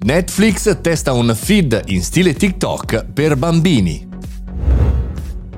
Netflix testa un feed in stile TikTok per bambini.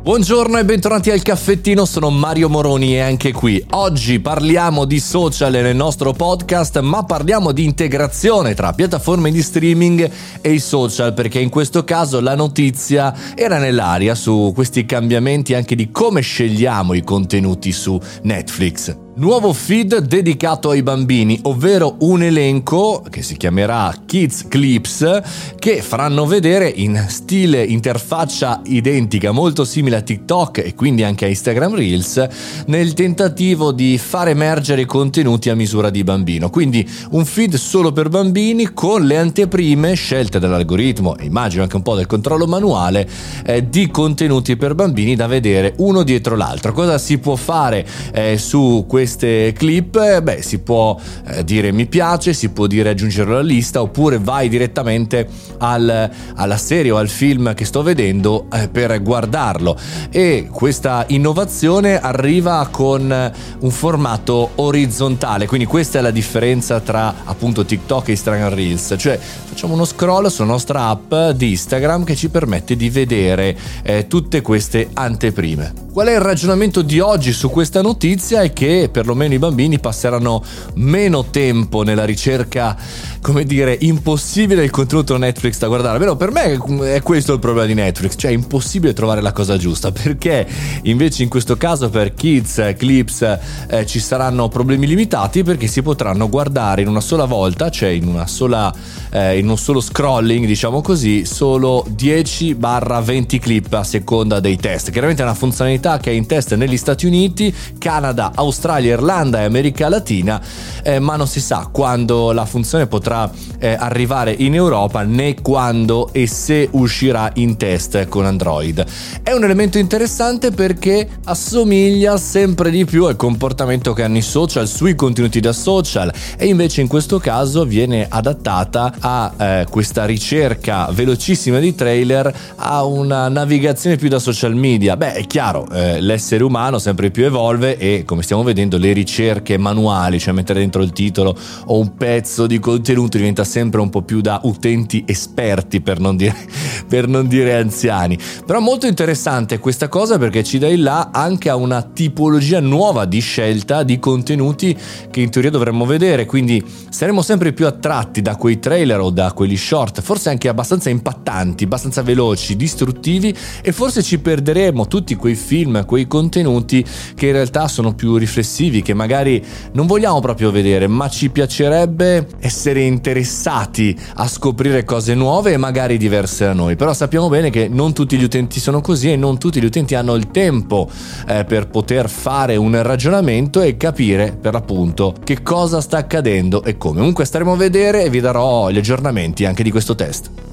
Buongiorno e bentornati al caffettino, sono Mario Moroni e anche qui oggi parliamo di social nel nostro podcast, ma parliamo di integrazione tra piattaforme di streaming e i social, perché in questo caso la notizia era nell'aria su questi cambiamenti anche di come scegliamo i contenuti su Netflix. Nuovo feed dedicato ai bambini, ovvero un elenco che si chiamerà Kids Clips che faranno vedere in stile interfaccia identica, molto simile a TikTok e quindi anche a Instagram Reels, nel tentativo di far emergere contenuti a misura di bambino. Quindi un feed solo per bambini con le anteprime scelte dall'algoritmo e immagino anche un po' del controllo manuale eh, di contenuti per bambini da vedere uno dietro l'altro. Cosa si può fare eh, su questo queste clip, beh, si può eh, dire mi piace, si può dire aggiungerlo alla lista oppure vai direttamente al, alla serie o al film che sto vedendo eh, per guardarlo. E questa innovazione arriva con un formato orizzontale, quindi questa è la differenza tra appunto TikTok e Instagram Reels, cioè facciamo uno scroll sulla nostra app di Instagram che ci permette di vedere eh, tutte queste anteprime. Qual è il ragionamento di oggi su questa notizia? È che perlomeno i bambini passeranno meno tempo nella ricerca, come dire, impossibile del contenuto Netflix da guardare. Almeno per me è questo il problema di Netflix, cioè è impossibile trovare la cosa giusta, perché invece in questo caso per Kids, Clips eh, ci saranno problemi limitati perché si potranno guardare in una sola volta, cioè in una sola eh, in un solo scrolling, diciamo così, solo 10-20 clip a seconda dei test. Chiaramente è una funzionalità che è in test negli Stati Uniti, Canada, Australia Irlanda e America Latina, eh, ma non si sa quando la funzione potrà eh, arrivare in Europa né quando e se uscirà in test con Android. È un elemento interessante perché assomiglia sempre di più al comportamento che hanno i social sui contenuti da social e invece in questo caso viene adattata a eh, questa ricerca velocissima di trailer a una navigazione più da social media. Beh, è chiaro, eh, l'essere umano sempre più evolve e come stiamo vedendo le ricerche manuali, cioè mettere dentro il titolo o un pezzo di contenuto diventa sempre un po' più da utenti esperti per non dire, per non dire anziani. Però molto interessante questa cosa perché ci dà il là anche a una tipologia nuova di scelta di contenuti che in teoria dovremmo vedere, quindi saremo sempre più attratti da quei trailer o da quelli short, forse anche abbastanza impattanti, abbastanza veloci, distruttivi e forse ci perderemo tutti quei film, quei contenuti che in realtà sono più riflessivi motivi che magari non vogliamo proprio vedere, ma ci piacerebbe essere interessati a scoprire cose nuove e magari diverse da noi. Però sappiamo bene che non tutti gli utenti sono così e non tutti gli utenti hanno il tempo eh, per poter fare un ragionamento e capire per l'appunto che cosa sta accadendo e come. Comunque staremo a vedere e vi darò gli aggiornamenti anche di questo test.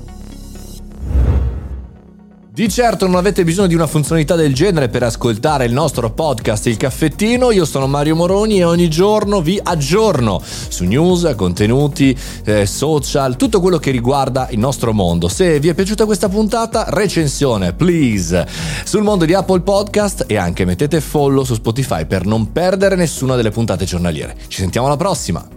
Di certo non avete bisogno di una funzionalità del genere per ascoltare il nostro podcast Il Caffettino, io sono Mario Moroni e ogni giorno vi aggiorno su news, contenuti, eh, social, tutto quello che riguarda il nostro mondo. Se vi è piaciuta questa puntata, recensione, please, sul mondo di Apple Podcast e anche mettete follow su Spotify per non perdere nessuna delle puntate giornaliere. Ci sentiamo alla prossima!